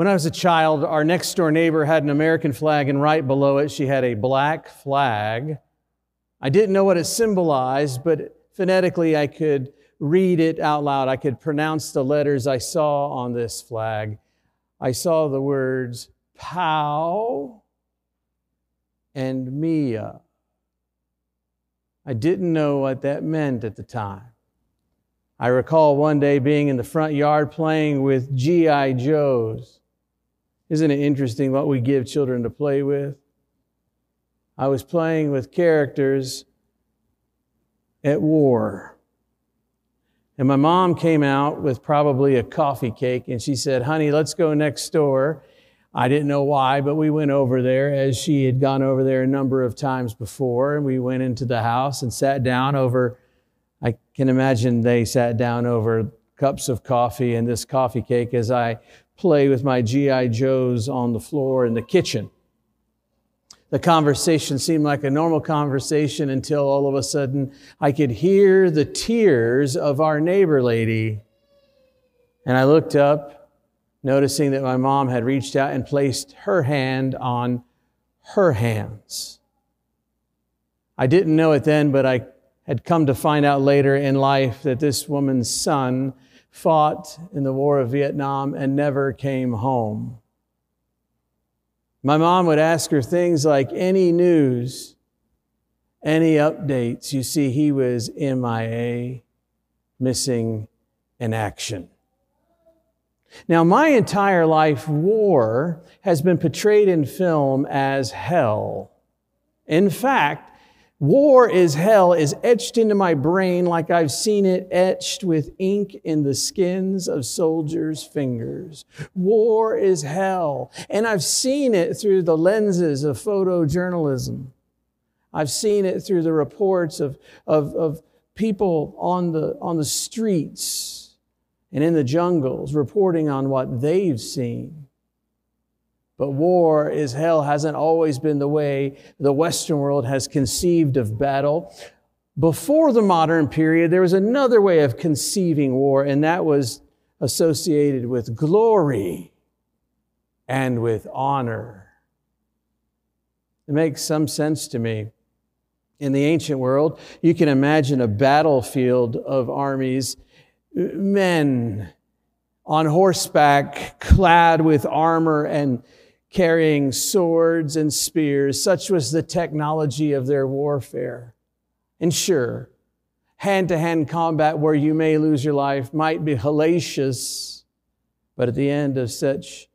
When I was a child, our next door neighbor had an American flag, and right below it, she had a black flag. I didn't know what it symbolized, but phonetically, I could read it out loud. I could pronounce the letters I saw on this flag. I saw the words Pow and Mia. I didn't know what that meant at the time. I recall one day being in the front yard playing with G.I. Joes. Isn't it interesting what we give children to play with? I was playing with characters at war. And my mom came out with probably a coffee cake and she said, Honey, let's go next door. I didn't know why, but we went over there as she had gone over there a number of times before. And we went into the house and sat down over I can imagine they sat down over cups of coffee and this coffee cake as I play with my G.I. Joes on the floor in the kitchen. The conversation seemed like a normal conversation until all of a sudden I could hear the tears of our neighbor lady. And I looked up, noticing that my mom had reached out and placed her hand on her hands. I didn't know it then, but I had come to find out later in life that this woman's son fought in the War of Vietnam and never came home. My mom would ask her things like, Any news? Any updates? You see, he was MIA, missing in action. Now, my entire life, war has been portrayed in film as hell. In fact, War is hell is etched into my brain like I've seen it etched with ink in the skins of soldiers' fingers. War is hell. And I've seen it through the lenses of photojournalism. I've seen it through the reports of, of, of people on the, on the streets and in the jungles reporting on what they've seen. But war is hell hasn't always been the way the Western world has conceived of battle. Before the modern period, there was another way of conceiving war, and that was associated with glory and with honor. It makes some sense to me. In the ancient world, you can imagine a battlefield of armies, men on horseback, clad with armor and carrying swords and spears. Such was the technology of their warfare. And sure, hand to hand combat where you may lose your life might be hellacious, but at the end of such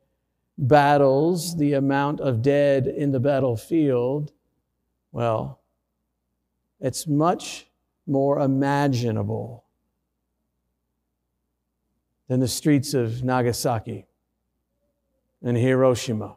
battles, the amount of dead in the battlefield, well, it's much more imaginable than the streets of Nagasaki and Hiroshima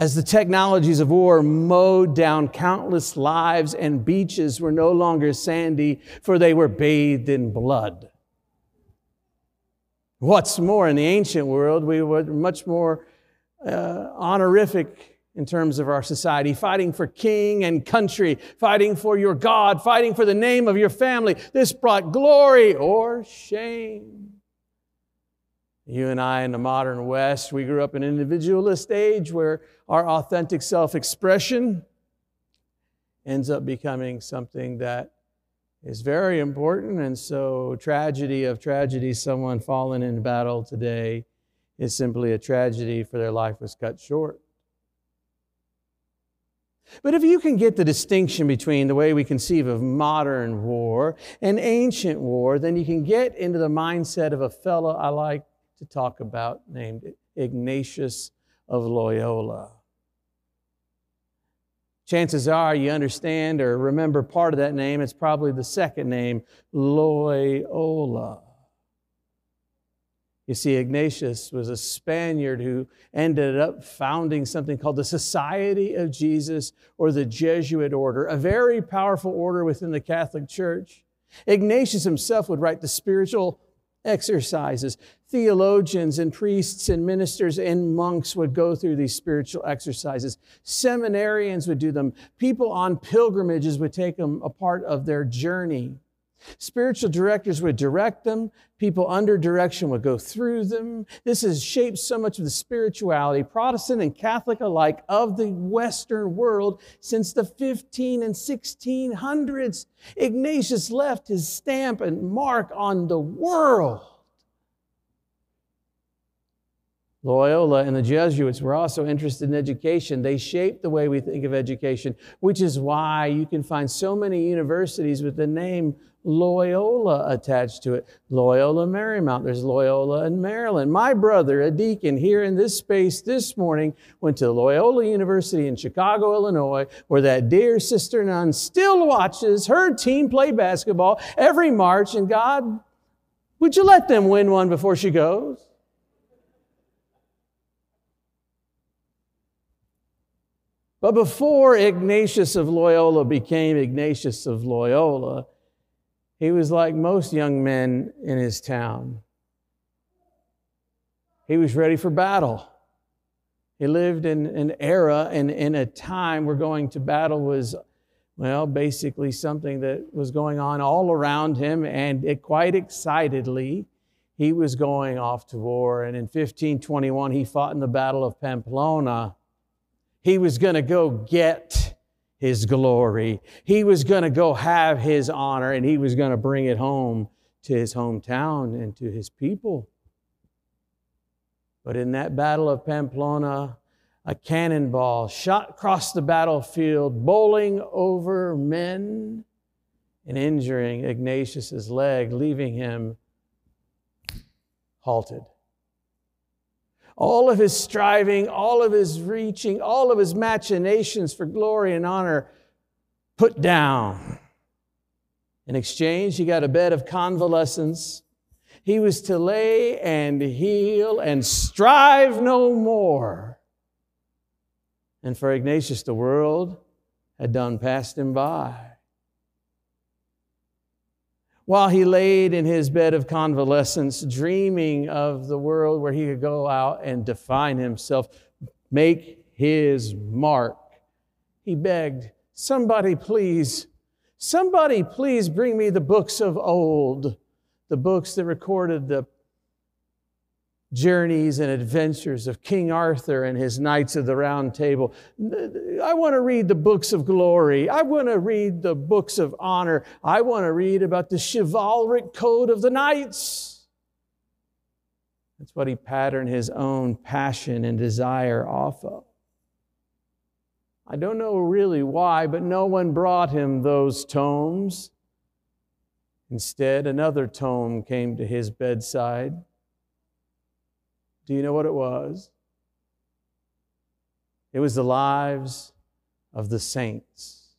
as the technologies of war mowed down countless lives and beaches were no longer sandy, for they were bathed in blood. What's more, in the ancient world, we were much more uh, honorific in terms of our society, fighting for king and country, fighting for your God, fighting for the name of your family. This brought glory or shame. You and I in the modern West, we grew up in an individualist age where our authentic self expression ends up becoming something that is very important. And so, tragedy of tragedy, someone fallen in battle today is simply a tragedy for their life was cut short. But if you can get the distinction between the way we conceive of modern war and ancient war, then you can get into the mindset of a fellow I like to talk about named Ignatius of Loyola. Chances are you understand or remember part of that name. It's probably the second name, Loyola. You see, Ignatius was a Spaniard who ended up founding something called the Society of Jesus or the Jesuit order, a very powerful order within the Catholic Church. Ignatius himself would write the spiritual exercises. Theologians and priests and ministers and monks would go through these spiritual exercises. Seminarians would do them. People on pilgrimages would take them a part of their journey. Spiritual directors would direct them. People under direction would go through them. This has shaped so much of the spirituality, Protestant and Catholic alike, of the Western world since the 15 and 1600s. Ignatius left his stamp and mark on the world. Loyola and the Jesuits were also interested in education. They shaped the way we think of education, which is why you can find so many universities with the name Loyola attached to it. Loyola Marymount, there's Loyola in Maryland. My brother, a deacon here in this space this morning, went to Loyola University in Chicago, Illinois, where that dear sister nun still watches her team play basketball every March. And God, would you let them win one before she goes? But before Ignatius of Loyola became Ignatius of Loyola, he was like most young men in his town. He was ready for battle. He lived in an era and in a time where going to battle was, well, basically something that was going on all around him, and it quite excitedly, he was going off to war. And in 1521, he fought in the Battle of Pamplona. He was going to go get his glory. He was going to go have his honor and he was going to bring it home to his hometown and to his people. But in that battle of Pamplona, a cannonball shot across the battlefield, bowling over men and injuring Ignatius's leg, leaving him halted all of his striving, all of his reaching, all of his machinations for glory and honor put down. In exchange, he got a bed of convalescence. He was to lay and heal and strive no more. And for Ignatius, the world had done passed him by while he laid in his bed of convalescence, dreaming of the world where he could go out and define himself, make his mark, he begged, Somebody please, somebody please bring me the books of old, the books that recorded the journeys and adventures of King Arthur and his Knights of the Round Table. I want to read the books of glory. I want to read the books of honor. I want to read about the chivalric code of the knights. That's what he patterned his own passion and desire off of. I don't know really why, but no one brought him those tomes. Instead, another tome came to his bedside do you know what it was? It was the lives of the saints.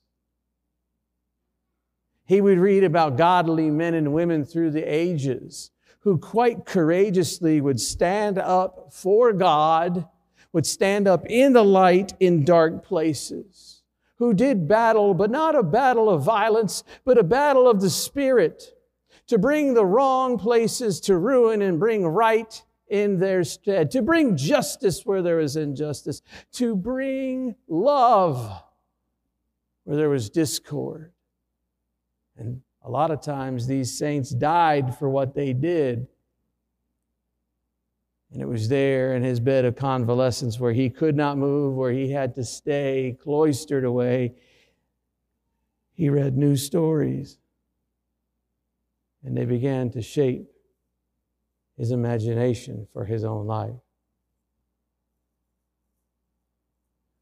He would read about godly men and women through the ages who quite courageously would stand up for God, would stand up in the light in dark places, who did battle, but not a battle of violence, but a battle of the Spirit, to bring the wrong places to ruin and bring right in their stead, to bring justice where there was injustice, to bring love where there was discord. And a lot of times these saints died for what they did. And it was there in his bed of convalescence where he could not move, where he had to stay cloistered away. He read new stories. And they began to shape his imagination for his own life.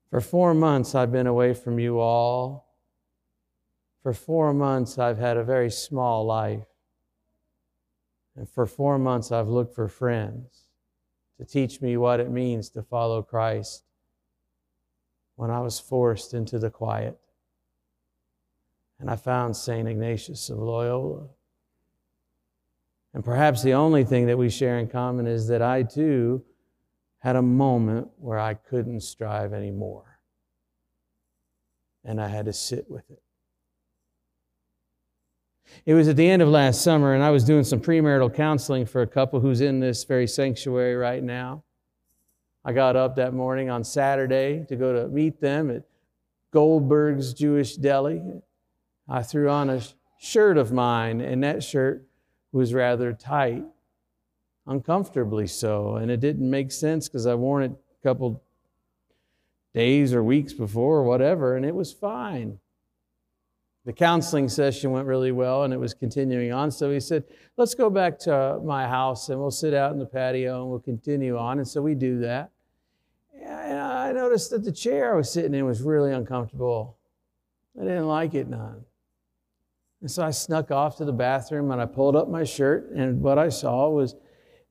For four months, I've been away from you all. For four months, I've had a very small life. And for four months, I've looked for friends to teach me what it means to follow Christ when I was forced into the quiet. And I found St. Ignatius of Loyola. And perhaps the only thing that we share in common is that I too had a moment where I couldn't strive anymore. And I had to sit with it. It was at the end of last summer, and I was doing some premarital counseling for a couple who's in this very sanctuary right now. I got up that morning on Saturday to go to meet them at Goldberg's Jewish Deli. I threw on a shirt of mine, and that shirt was rather tight, uncomfortably so. And it didn't make sense because I worn it a couple days or weeks before or whatever, and it was fine. The counseling session went really well and it was continuing on. So he said, Let's go back to my house and we'll sit out in the patio and we'll continue on. And so we do that. And I noticed that the chair I was sitting in was really uncomfortable. I didn't like it none. And so I snuck off to the bathroom and I pulled up my shirt, and what I saw was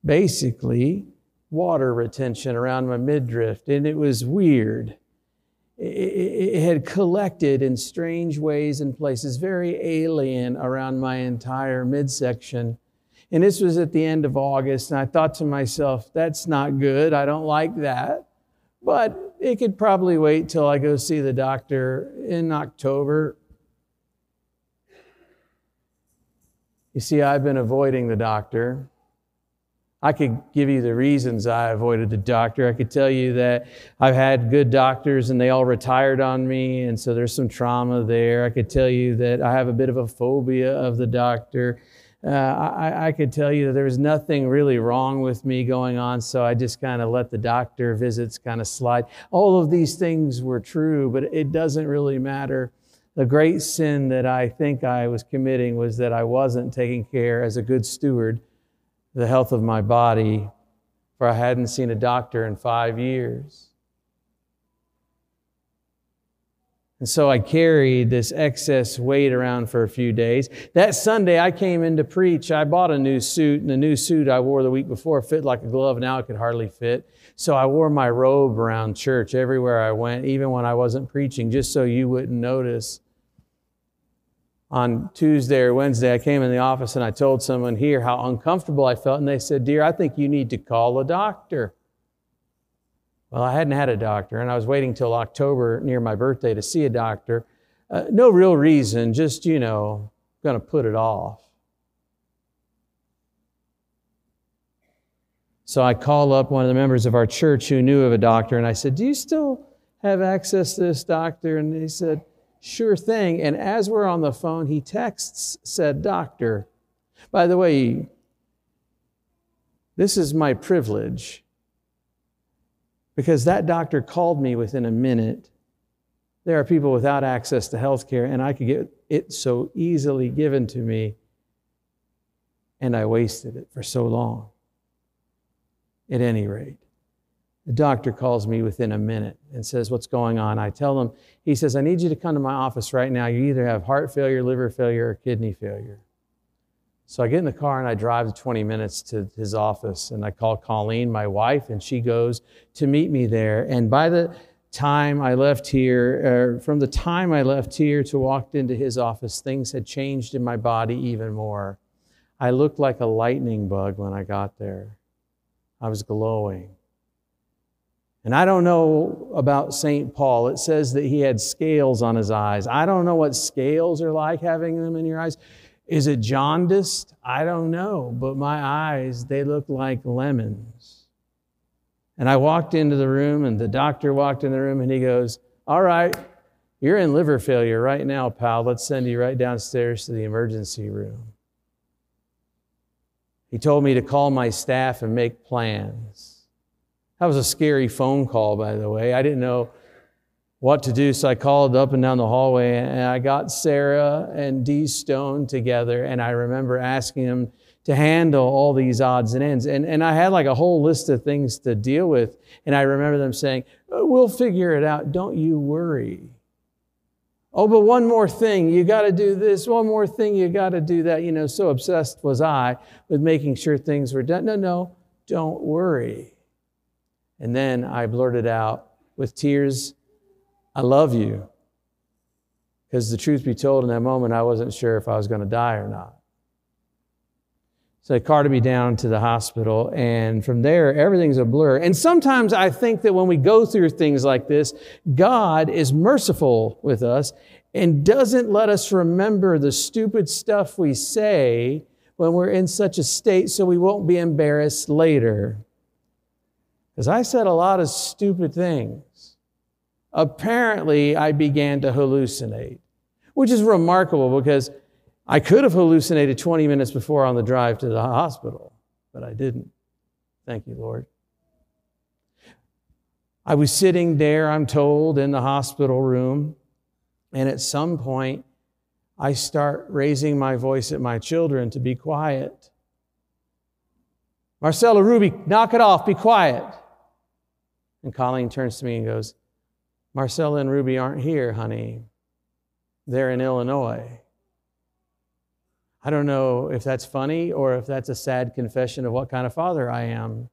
basically water retention around my midriff, and it was weird. It had collected in strange ways and places, very alien around my entire midsection. And this was at the end of August, and I thought to myself, that's not good. I don't like that. But it could probably wait till I go see the doctor in October You see, I've been avoiding the doctor. I could give you the reasons I avoided the doctor. I could tell you that I've had good doctors and they all retired on me, and so there's some trauma there. I could tell you that I have a bit of a phobia of the doctor. Uh, I, I, could tell you that there was nothing really wrong with me going on, so I just kind of let the doctor visits kind of slide. All of these things were true, but it doesn't really matter the great sin that I think I was committing was that I wasn't taking care as a good steward the health of my body, for I hadn't seen a doctor in five years. And so I carried this excess weight around for a few days. That Sunday I came in to preach. I bought a new suit, and the new suit I wore the week before fit like a glove. Now it could hardly fit. So I wore my robe around church everywhere I went, even when I wasn't preaching, just so you wouldn't notice on Tuesday or Wednesday, I came in the office and I told someone here how uncomfortable I felt, and they said, Dear, I think you need to call a doctor. Well, I hadn't had a doctor, and I was waiting till October near my birthday to see a doctor. Uh, no real reason, just, you know, going to put it off. So I called up one of the members of our church who knew of a doctor, and I said, Do you still have access to this doctor? And he said, Sure thing. And as we're on the phone, he texts said doctor. By the way, this is my privilege because that doctor called me within a minute. There are people without access to health care, and I could get it so easily given to me, and I wasted it for so long. At any rate, the doctor calls me within a minute and says, What's going on? I tell him, He says, I need you to come to my office right now. You either have heart failure, liver failure, or kidney failure. So I get in the car and I drive 20 minutes to his office and I call Colleen, my wife, and she goes to meet me there. And by the time I left here, or from the time I left here to walked into his office, things had changed in my body even more. I looked like a lightning bug when I got there. I was glowing. And I don't know about St. Paul. It says that he had scales on his eyes. I don't know what scales are like having them in your eyes. Is it jaundiced? I don't know. But my eyes, they look like lemons. And I walked into the room, and the doctor walked in the room, and he goes, All right, you're in liver failure right now, pal. Let's send you right downstairs to the emergency room. He told me to call my staff and make plans. That was a scary phone call, by the way. I didn't know what to do, so I called up and down the hallway, and I got Sarah and Dee Stone together, and I remember asking them to handle all these odds and ends. And, and I had like a whole list of things to deal with, and I remember them saying, oh, We'll figure it out. Don't you worry. Oh, but one more thing, you got to do this. One more thing, you got to do that. You know, so obsessed was I with making sure things were done. No, no, don't worry. And then I blurted out with tears, I love you. Because the truth be told, in that moment, I wasn't sure if I was going to die or not. So they carted me down to the hospital, and from there, everything's a blur. And sometimes I think that when we go through things like this, God is merciful with us and doesn't let us remember the stupid stuff we say when we're in such a state so we won't be embarrassed later. Because I said a lot of stupid things. Apparently, I began to hallucinate, which is remarkable because I could have hallucinated 20 minutes before on the drive to the hospital, but I didn't. Thank you, Lord. I was sitting there, I'm told, in the hospital room, and at some point, I start raising my voice at my children to be quiet. Marcella, Ruby, knock it off, be quiet. And Colleen turns to me and goes, Marcella and Ruby aren't here, honey. They're in Illinois. I don't know if that's funny or if that's a sad confession of what kind of father I am.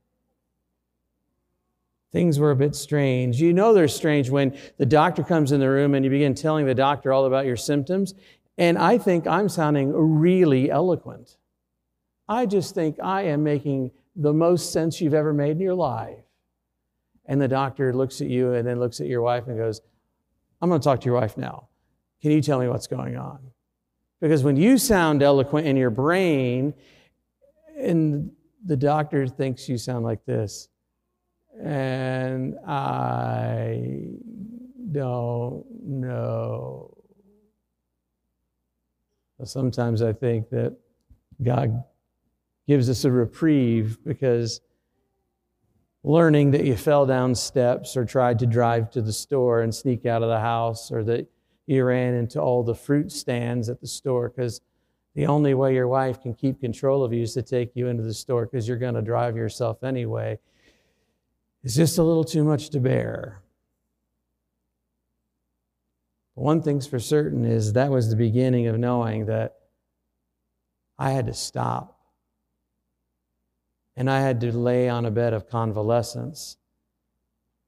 Things were a bit strange. You know they're strange when the doctor comes in the room and you begin telling the doctor all about your symptoms. And I think I'm sounding really eloquent. I just think I am making the most sense you've ever made in your life. And the doctor looks at you and then looks at your wife and goes, I'm going to talk to your wife now. Can you tell me what's going on? Because when you sound eloquent in your brain, and the doctor thinks you sound like this, and I don't know. Sometimes I think that God gives us a reprieve because learning that you fell down steps or tried to drive to the store and sneak out of the house or that you ran into all the fruit stands at the store because the only way your wife can keep control of you is to take you into the store because you're going to drive yourself anyway. It's just a little too much to bear. One thing's for certain is that was the beginning of knowing that I had to stop. And I had to lay on a bed of convalescence.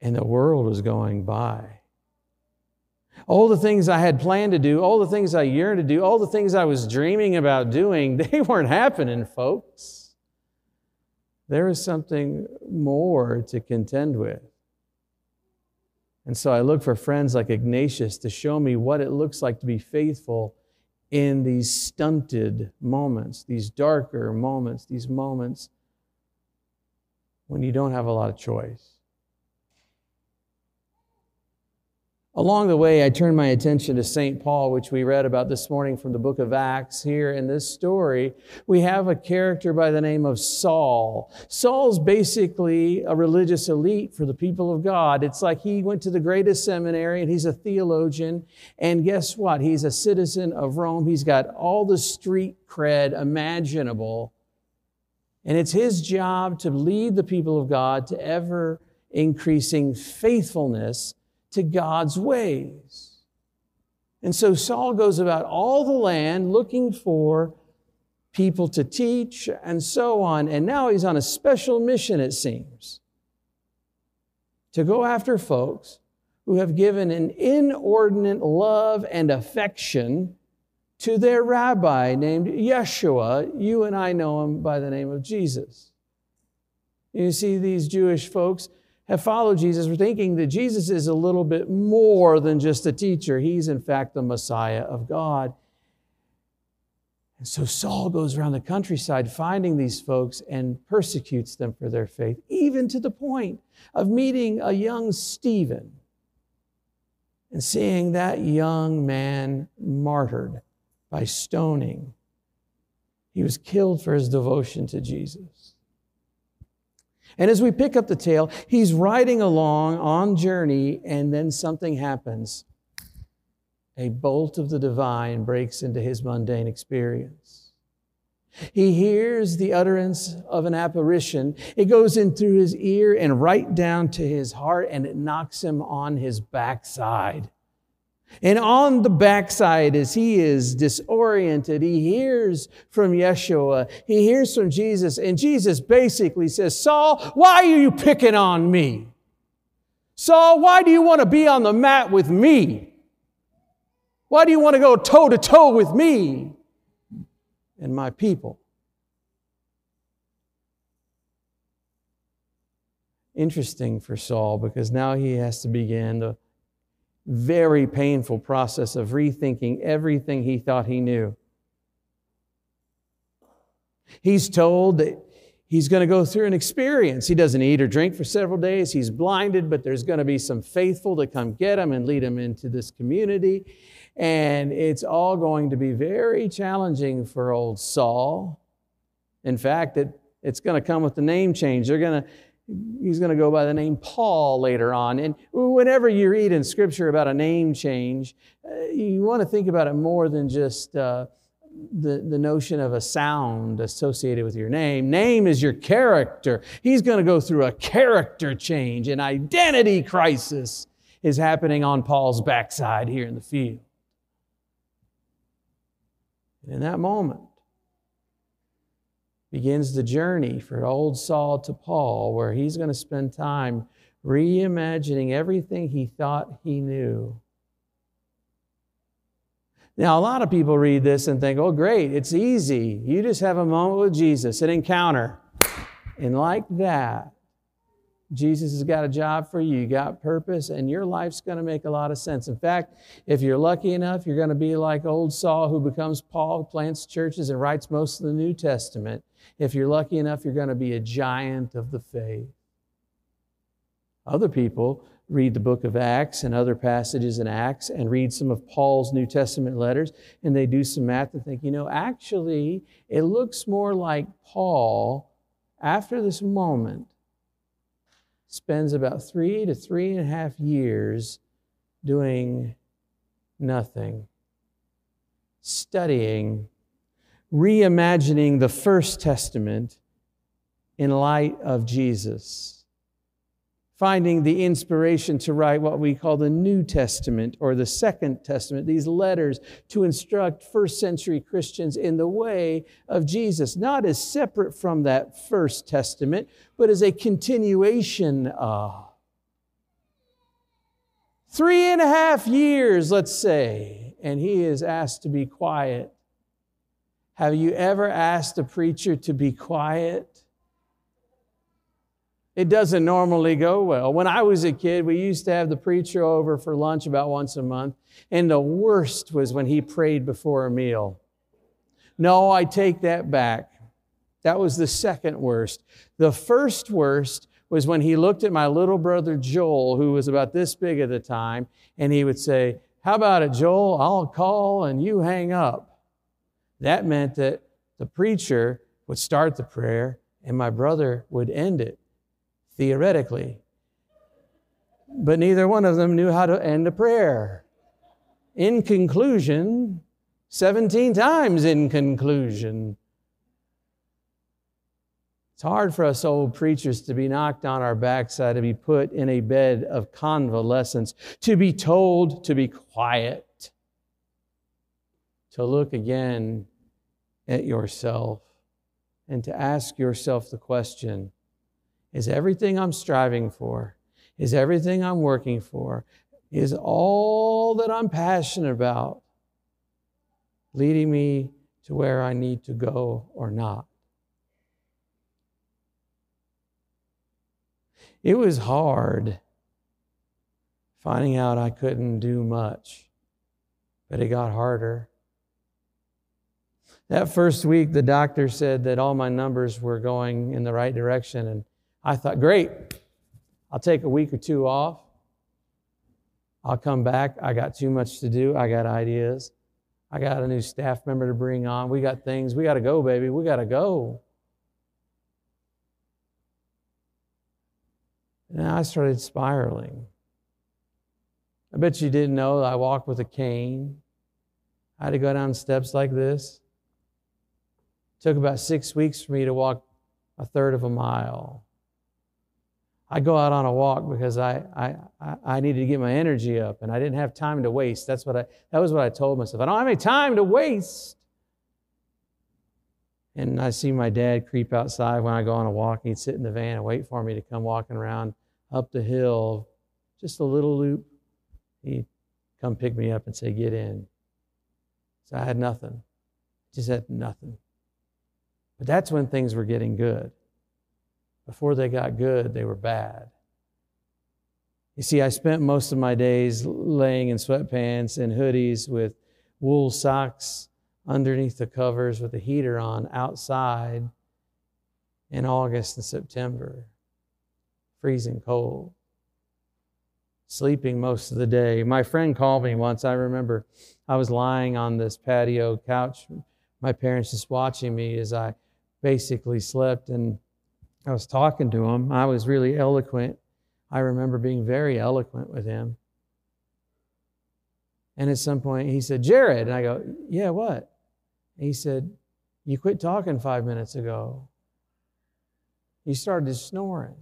And the world was going by. All the things I had planned to do, all the things I yearned to do, all the things I was dreaming about doing, they weren't happening, folks. There was something more to contend with. And so I look for friends like Ignatius to show me what it looks like to be faithful in these stunted moments, these darker moments, these moments when you don't have a lot of choice. Along the way, I turned my attention to St. Paul, which we read about this morning from the book of Acts. Here in this story, we have a character by the name of Saul. Saul's basically a religious elite for the people of God. It's like he went to the greatest seminary and he's a theologian. And guess what? He's a citizen of Rome. He's got all the street cred imaginable. And it's his job to lead the people of God to ever increasing faithfulness to God's ways. And so Saul goes about all the land looking for people to teach and so on. And now he's on a special mission, it seems, to go after folks who have given an inordinate love and affection to their rabbi named Yeshua. You and I know him by the name of Jesus. You see, these Jewish folks have followed Jesus were thinking that Jesus is a little bit more than just a teacher. He's, in fact, the Messiah of God. And so Saul goes around the countryside finding these folks and persecutes them for their faith, even to the point of meeting a young Stephen and seeing that young man martyred by stoning. He was killed for his devotion to Jesus. And as we pick up the tale, he's riding along on journey, and then something happens. A bolt of the divine breaks into his mundane experience. He hears the utterance of an apparition. It goes in through his ear and right down to his heart, and it knocks him on his backside. And on the backside, as he is disoriented, he hears from Yeshua, he hears from Jesus, and Jesus basically says, Saul, why are you picking on me? Saul, why do you want to be on the mat with me? Why do you want to go toe to toe with me and my people? Interesting for Saul because now he has to begin to very painful process of rethinking everything he thought he knew. He's told that he's going to go through an experience. He doesn't eat or drink for several days. He's blinded, but there's going to be some faithful to come get him and lead him into this community. And it's all going to be very challenging for old Saul. In fact, it, it's going to come with the name change. They're going to he's going to go by the name Paul later on. And whenever you read in Scripture about a name change, uh, you want to think about it more than just uh, the, the notion of a sound associated with your name. Name is your character. He's going to go through a character change, an identity crisis is happening on Paul's backside here in the field. In that moment, begins the journey for old Saul to Paul, where he's going to spend time reimagining everything he thought he knew. Now, a lot of people read this and think, oh, great, it's easy. You just have a moment with Jesus, an encounter. And like that, Jesus has got a job for you, you got purpose, and your life's going to make a lot of sense. In fact, if you're lucky enough, you're going to be like old Saul, who becomes Paul, plants churches, and writes most of the New Testament. If you're lucky enough, you're going to be a giant of the faith. Other people read the book of Acts and other passages in Acts and read some of Paul's New Testament letters, and they do some math and think, you know, actually, it looks more like Paul, after this moment, spends about three to three and a half years doing nothing, studying reimagining the First Testament in light of Jesus, finding the inspiration to write what we call the New Testament or the Second Testament, these letters to instruct first century Christians in the way of Jesus, not as separate from that First Testament, but as a continuation of. Three and a half years, let's say, and he is asked to be quiet have you ever asked a preacher to be quiet? It doesn't normally go well. When I was a kid, we used to have the preacher over for lunch about once a month, and the worst was when he prayed before a meal. No, I take that back. That was the second worst. The first worst was when he looked at my little brother Joel, who was about this big at the time, and he would say, How about it, Joel? I'll call and you hang up. That meant that the preacher would start the prayer and my brother would end it, theoretically. But neither one of them knew how to end a prayer. In conclusion, 17 times in conclusion, it's hard for us old preachers to be knocked on our backside, to be put in a bed of convalescence, to be told to be quiet to look again at yourself and to ask yourself the question Is everything I'm striving for, is everything I'm working for, is all that I'm passionate about leading me to where I need to go or not? It was hard finding out I couldn't do much, but it got harder. That first week, the doctor said that all my numbers were going in the right direction. And I thought, great, I'll take a week or two off. I'll come back. I got too much to do. I got ideas. I got a new staff member to bring on. We got things. We got to go, baby. We got to go. And I started spiraling. I bet you didn't know I walked with a cane. I had to go down steps like this. It took about six weeks for me to walk a third of a mile. I go out on a walk because I, I, I needed to get my energy up and I didn't have time to waste. That's what I, that was what I told myself. I don't have any time to waste. And I see my dad creep outside when I go on a walk. He'd sit in the van and wait for me to come walking around up the hill, just a little loop. He'd come pick me up and say, Get in. So I had nothing. Just had nothing. But that's when things were getting good. before they got good, they were bad. You see, I spent most of my days laying in sweatpants and hoodies with wool socks underneath the covers with the heater on outside in August and September, freezing cold, sleeping most of the day. My friend called me once. I remember I was lying on this patio couch, my parents just watching me as I basically slept, and I was talking to him. I was really eloquent. I remember being very eloquent with him. And at some point, he said, Jared. And I go, Yeah, what? And he said, You quit talking five minutes ago. He started snoring.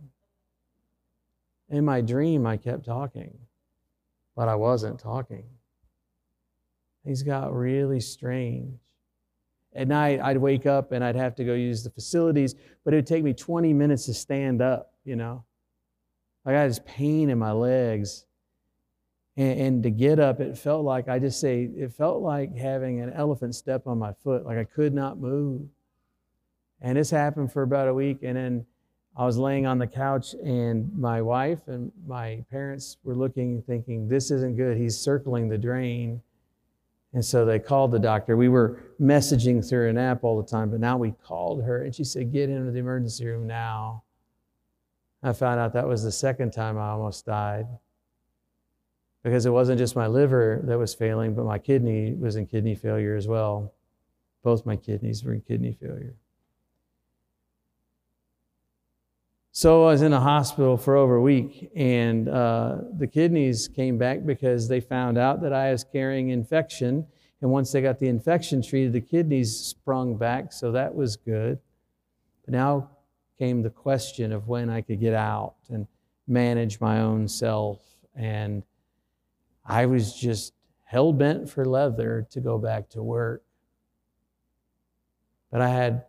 In my dream, I kept talking, but I wasn't talking. Things got really strange. At night, I'd wake up and I'd have to go use the facilities, but it would take me 20 minutes to stand up, you know. I got this pain in my legs. And, and, to get up, it felt like, I just say, it felt like having an elephant step on my foot, like I could not move. And this happened for about a week. And then I was laying on the couch, and my wife and my parents were looking, thinking, this isn't good. He's circling the drain. And so they called the doctor. We were messaging through an app all the time, but now we called her, and she said, Get into the emergency room now. I found out that was the second time I almost died because it wasn't just my liver that was failing, but my kidney was in kidney failure as well. Both my kidneys were in kidney failure. So I was in a hospital for over a week, and uh, the kidneys came back because they found out that I was carrying infection. And once they got the infection treated, the kidneys sprung back, so that was good. But now came the question of when I could get out and manage my own self. And I was just hell bent for leather to go back to work. But I had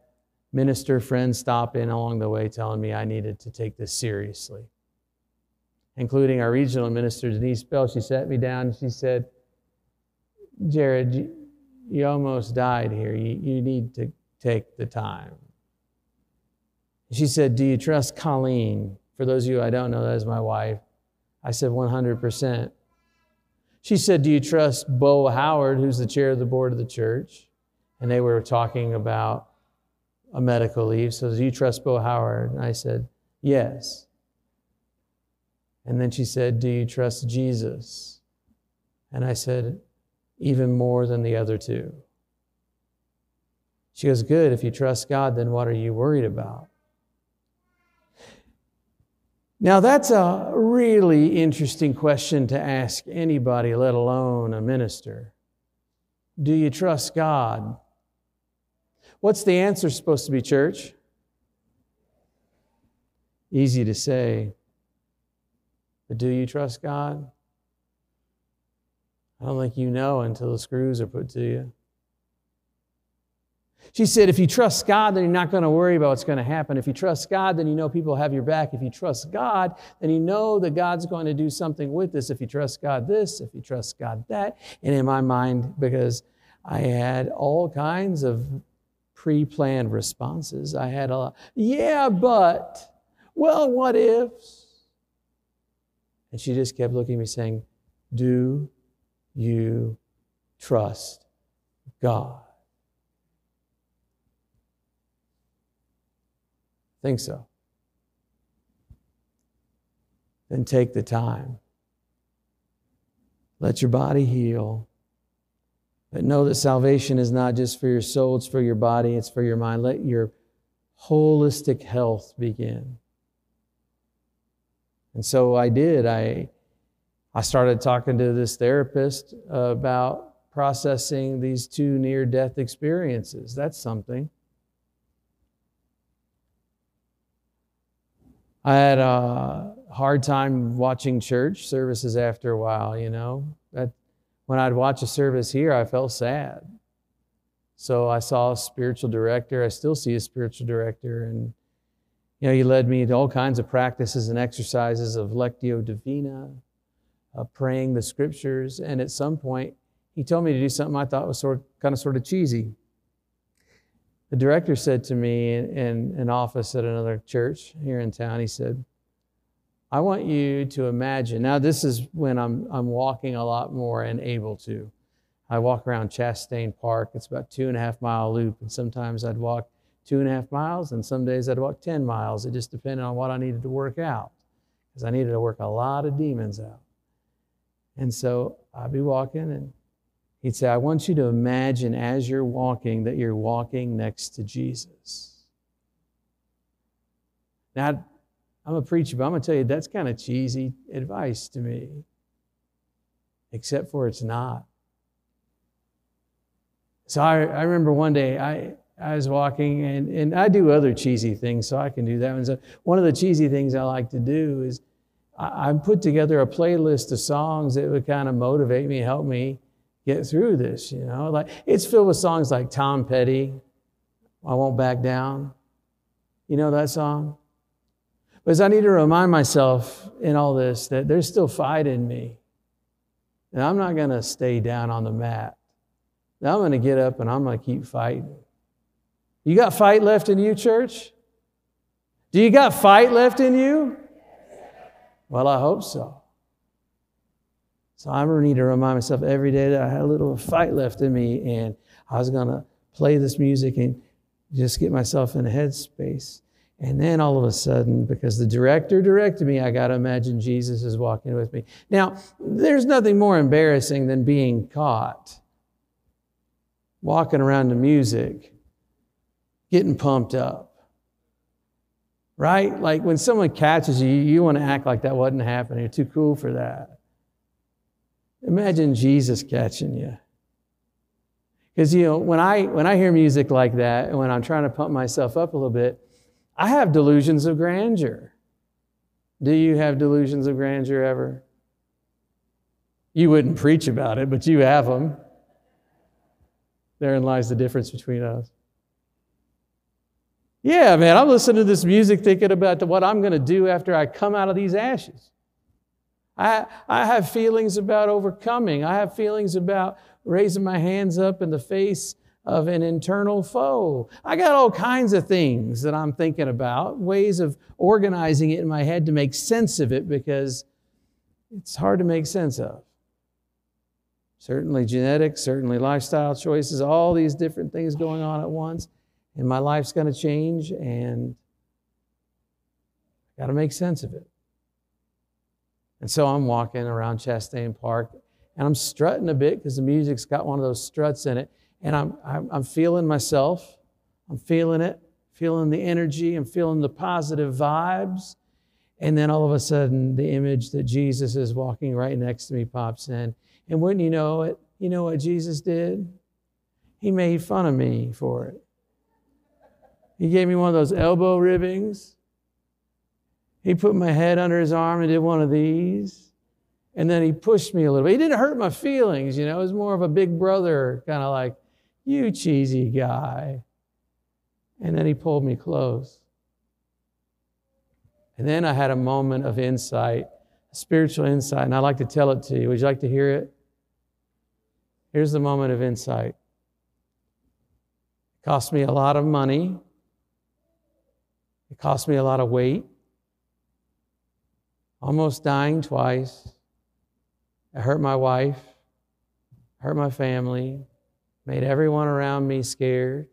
minister friends stop in along the way telling me I needed to take this seriously, including our regional minister, Denise Bell. She sat me down and she said, Jared, you, you almost died here. You, you need to take the time. She said, Do you trust Colleen? For those of you I don't know, that is my wife. I said, 100%. She said, Do you trust Bo Howard, who's the chair of the board of the church? And they were talking about a medical leave. So, do you trust Bo Howard? And I said, Yes. And then she said, Do you trust Jesus? And I said, Even more than the other two. She goes, Good. If you trust God, then what are you worried about? Now, that's a really interesting question to ask anybody, let alone a minister. Do you trust God? What's the answer supposed to be, church? Easy to say. But do you trust God? I don't think you know until the screws are put to you. She said, if you trust God, then you're not going to worry about what's going to happen. If you trust God, then you know people have your back. If you trust God, then you know that God's going to do something with this. If you trust God this, if you trust God that. And in my mind, because I had all kinds of pre planned responses, I had a lot, yeah, but, well, what ifs? And she just kept looking at me saying, Do you trust God? Think so. Then take the time. Let your body heal. But know that salvation is not just for your soul, it's for your body, it's for your mind. Let your holistic health begin. And so I did. I, I started talking to this therapist about processing these two near death experiences. That's something. I had a hard time watching church services after a while, you know. That when I'd watch a service here, I felt sad. So I saw a spiritual director. I still see a spiritual director. And, you know, he led me to all kinds of practices and exercises of Lectio Divina, uh, praying the scriptures. And at some point, he told me to do something I thought was sort of, kind of sort of cheesy. The director said to me in, in an office at another church here in town, he said, I want you to imagine. Now, this is when I'm, I'm walking a lot more and able to. I walk around Chastain Park. It's about two and a half mile loop, and sometimes I'd walk two and a half miles, and some days I'd walk 10 miles. It just depended on what I needed to work out, because I needed to work a lot of demons out. And so I'd be walking, and he'd say, I want you to imagine as you're walking that you're walking next to Jesus. Now, I'm a preacher, but I'm going to tell you that's kind of cheesy advice to me, except for it's not. So I, I remember one day I, I was walking, and, and I do other cheesy things, so I can do that. And so one of the cheesy things I like to do is I, I put together a playlist of songs that would kind of motivate me, help me get through this. You know, like it's filled with songs like Tom Petty, "I Won't Back Down." You know that song? Because I need to remind myself in all this that there's still fight in me. And I'm not going to stay down on the mat. I'm going to get up and I'm going to keep fighting. You got fight left in you, church? Do you got fight left in you? Well, I hope so. So I'm gonna need to remind myself every day that I had a little fight left in me and I was going to play this music and just get myself in a headspace. And then all of a sudden, because the director directed me, I got to imagine Jesus is walking with me. Now, there's nothing more embarrassing than being caught walking around to music, getting pumped up. Right? Like when someone catches you, you want to act like that wasn't happening. You're too cool for that. Imagine Jesus catching you. Because you know, when I when I hear music like that, and when I'm trying to pump myself up a little bit, I have delusions of grandeur. Do you have delusions of grandeur ever? You wouldn't preach about it, but you have them. Therein lies the difference between us. Yeah, man, I'm listening to this music thinking about what I'm going to do after I come out of these ashes. I, I have feelings about overcoming. I have feelings about raising my hands up in the face of an internal foe. I got all kinds of things that I'm thinking about, ways of organizing it in my head to make sense of it because it's hard to make sense of. Certainly genetics, certainly lifestyle choices, all these different things going on at once. And my life's going to change, and I got to make sense of it. And so I'm walking around Chastain Park, and I'm strutting a bit because the music's got one of those struts in it and I'm, I'm, feeling myself. I'm feeling it, feeling the energy, I'm feeling the positive vibes. And then all of a sudden, the image that Jesus is walking right next to me pops in. And wouldn't you know it? You know what Jesus did? He made fun of me for it. He gave me one of those elbow ribbings. He put my head under his arm and did one of these. And then he pushed me a little bit. He didn't hurt my feelings, you know, it was more of a big brother kind of like, you cheesy guy. And then he pulled me close. And then I had a moment of insight, spiritual insight, and I'd like to tell it to you. Would you like to hear it? Here's the moment of insight. It cost me a lot of money. It cost me a lot of weight. Almost dying twice. I hurt my wife, hurt my family, made everyone around me scared,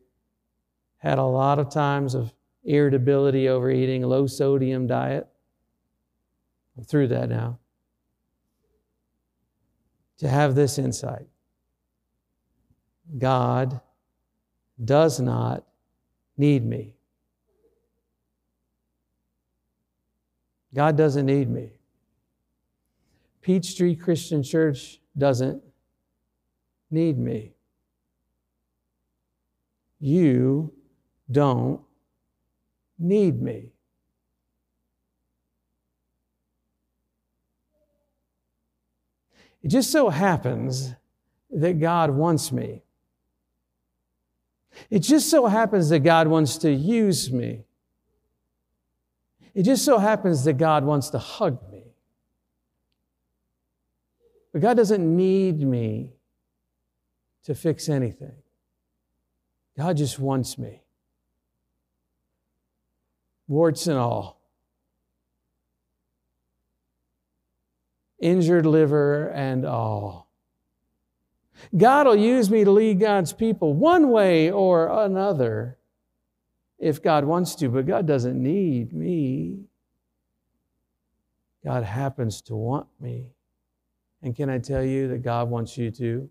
had a lot of times of irritability over eating low sodium diet. I'm through that now. To have this insight God does not need me. God doesn't need me. Peachtree Christian Church doesn't need me. You don't need me. It just so happens that God wants me. It just so happens that God wants to use me. It just so happens that God wants to hug me. But God doesn't need me to fix anything. God just wants me. warts and all. Injured liver and all. God will use me to lead God's people one way or another if God wants to, but God doesn't need me. God happens to want me. And can I tell you that God wants you to?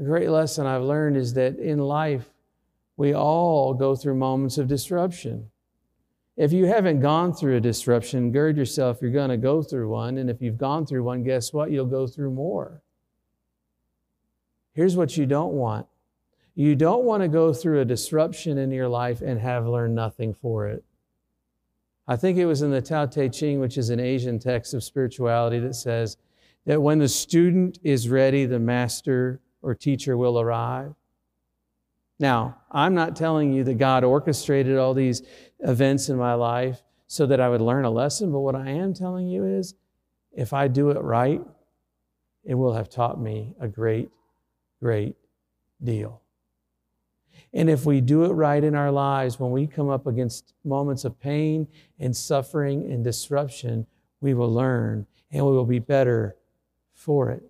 A great lesson I've learned is that in life, we all go through moments of disruption. If you haven't gone through a disruption, gird yourself, you're going to go through one. And if you've gone through one, guess what? You'll go through more. Here's what you don't want you don't want to go through a disruption in your life and have learned nothing for it. I think it was in the Tao Te Ching, which is an Asian text of spirituality, that says that when the student is ready, the master or teacher will arrive. Now, I'm not telling you that God orchestrated all these events in my life so that I would learn a lesson, but what I am telling you is if I do it right, it will have taught me a great, great deal. And if we do it right in our lives, when we come up against moments of pain and suffering and disruption, we will learn and we will be better for it.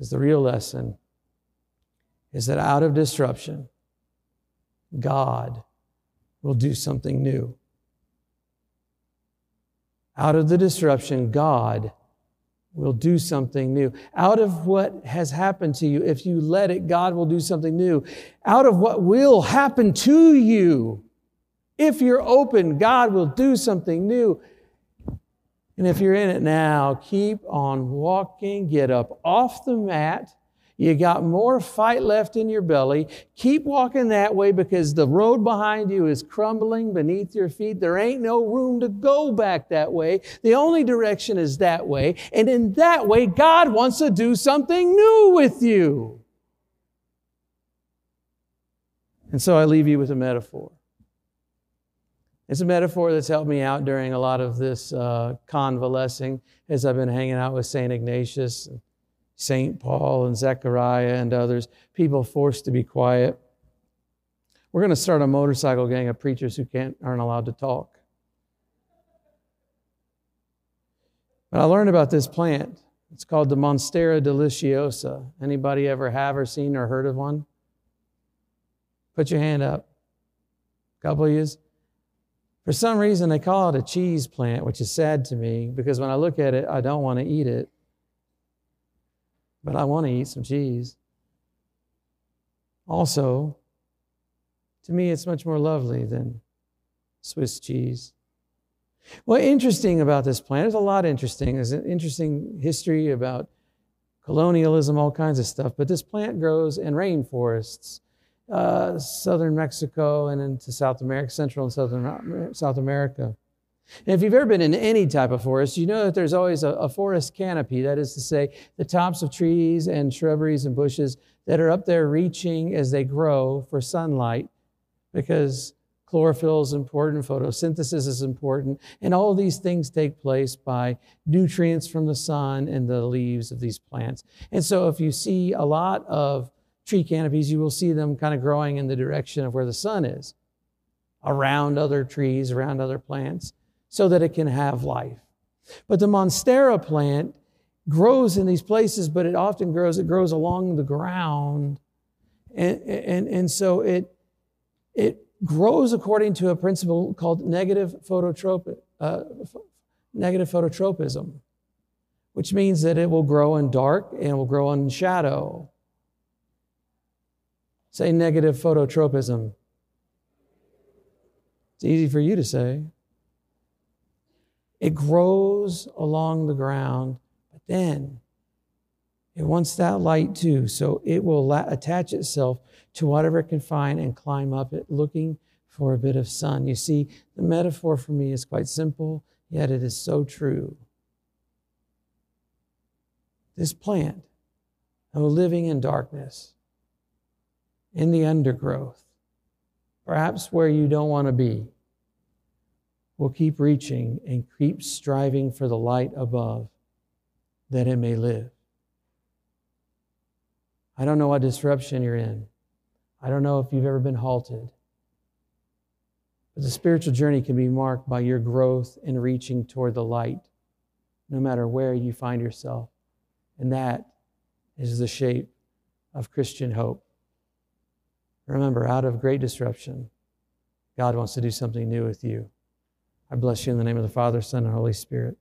Because the real lesson is that out of disruption, God will do something new. Out of the disruption, God will do something new. Out of what has happened to you, if you let it, God will do something new. Out of what will happen to you, if you're open, God will do something new. And if you're in it now, keep on walking, get up off the mat you got more fight left in your belly. Keep walking that way because the road behind you is crumbling beneath your feet. There ain't no room to go back that way. The only direction is that way. And in that way, God wants to do something new with you. And so I leave you with a metaphor. It's a metaphor that's helped me out during a lot of this uh, convalescing as I've been hanging out with St. Ignatius. St. Paul and Zechariah and others, people forced to be quiet. We're going to start a motorcycle gang of preachers who can't, aren't allowed to talk. But I learned about this plant. It's called the Monstera deliciosa. Anybody ever have or seen or heard of one? Put your hand up. A couple of you. For some reason, they call it a cheese plant, which is sad to me because when I look at it, I don't want to eat it but I want to eat some cheese. Also, to me, it's much more lovely than Swiss cheese. Well, interesting about this plant, there's a lot interesting. There's an interesting history about colonialism, all kinds of stuff. But this plant grows in rainforests, uh, southern Mexico and into South America, Central and Southern South America. And if you've ever been in any type of forest, you know that there's always a, a, forest canopy. That is to say, the tops of trees and shrubberies and bushes that are up there reaching as they grow for sunlight because chlorophyll is important, photosynthesis is important, and all these things take place by nutrients from the sun and the leaves of these plants. And so if you see a lot of tree canopies, you will see them kind of growing in the direction of where the sun is, around other trees, around other plants so that it can have life. But the Monstera plant grows in these places, but it often grows, it grows along the ground. And, and, and so it, it grows according to a principle called negative, phototropi, uh, negative phototropism, which means that it will grow in dark and will grow in shadow. Say negative phototropism. It's easy for you to say. It grows along the ground, but then it wants that light too. So it will la- attach itself to whatever it can find and climb up it, looking for a bit of sun. You see, the metaphor for me is quite simple, yet it is so true. This plant, though living in darkness, in the undergrowth, perhaps where you don't want to be, will keep reaching and keep striving for the light above that it may live. I don't know what disruption you're in. I don't know if you've ever been halted. But the spiritual journey can be marked by your growth in reaching toward the light, no matter where you find yourself. And that is the shape of Christian hope. Remember, out of great disruption, God wants to do something new with you. I bless you in the name of the Father, Son, and Holy Spirit.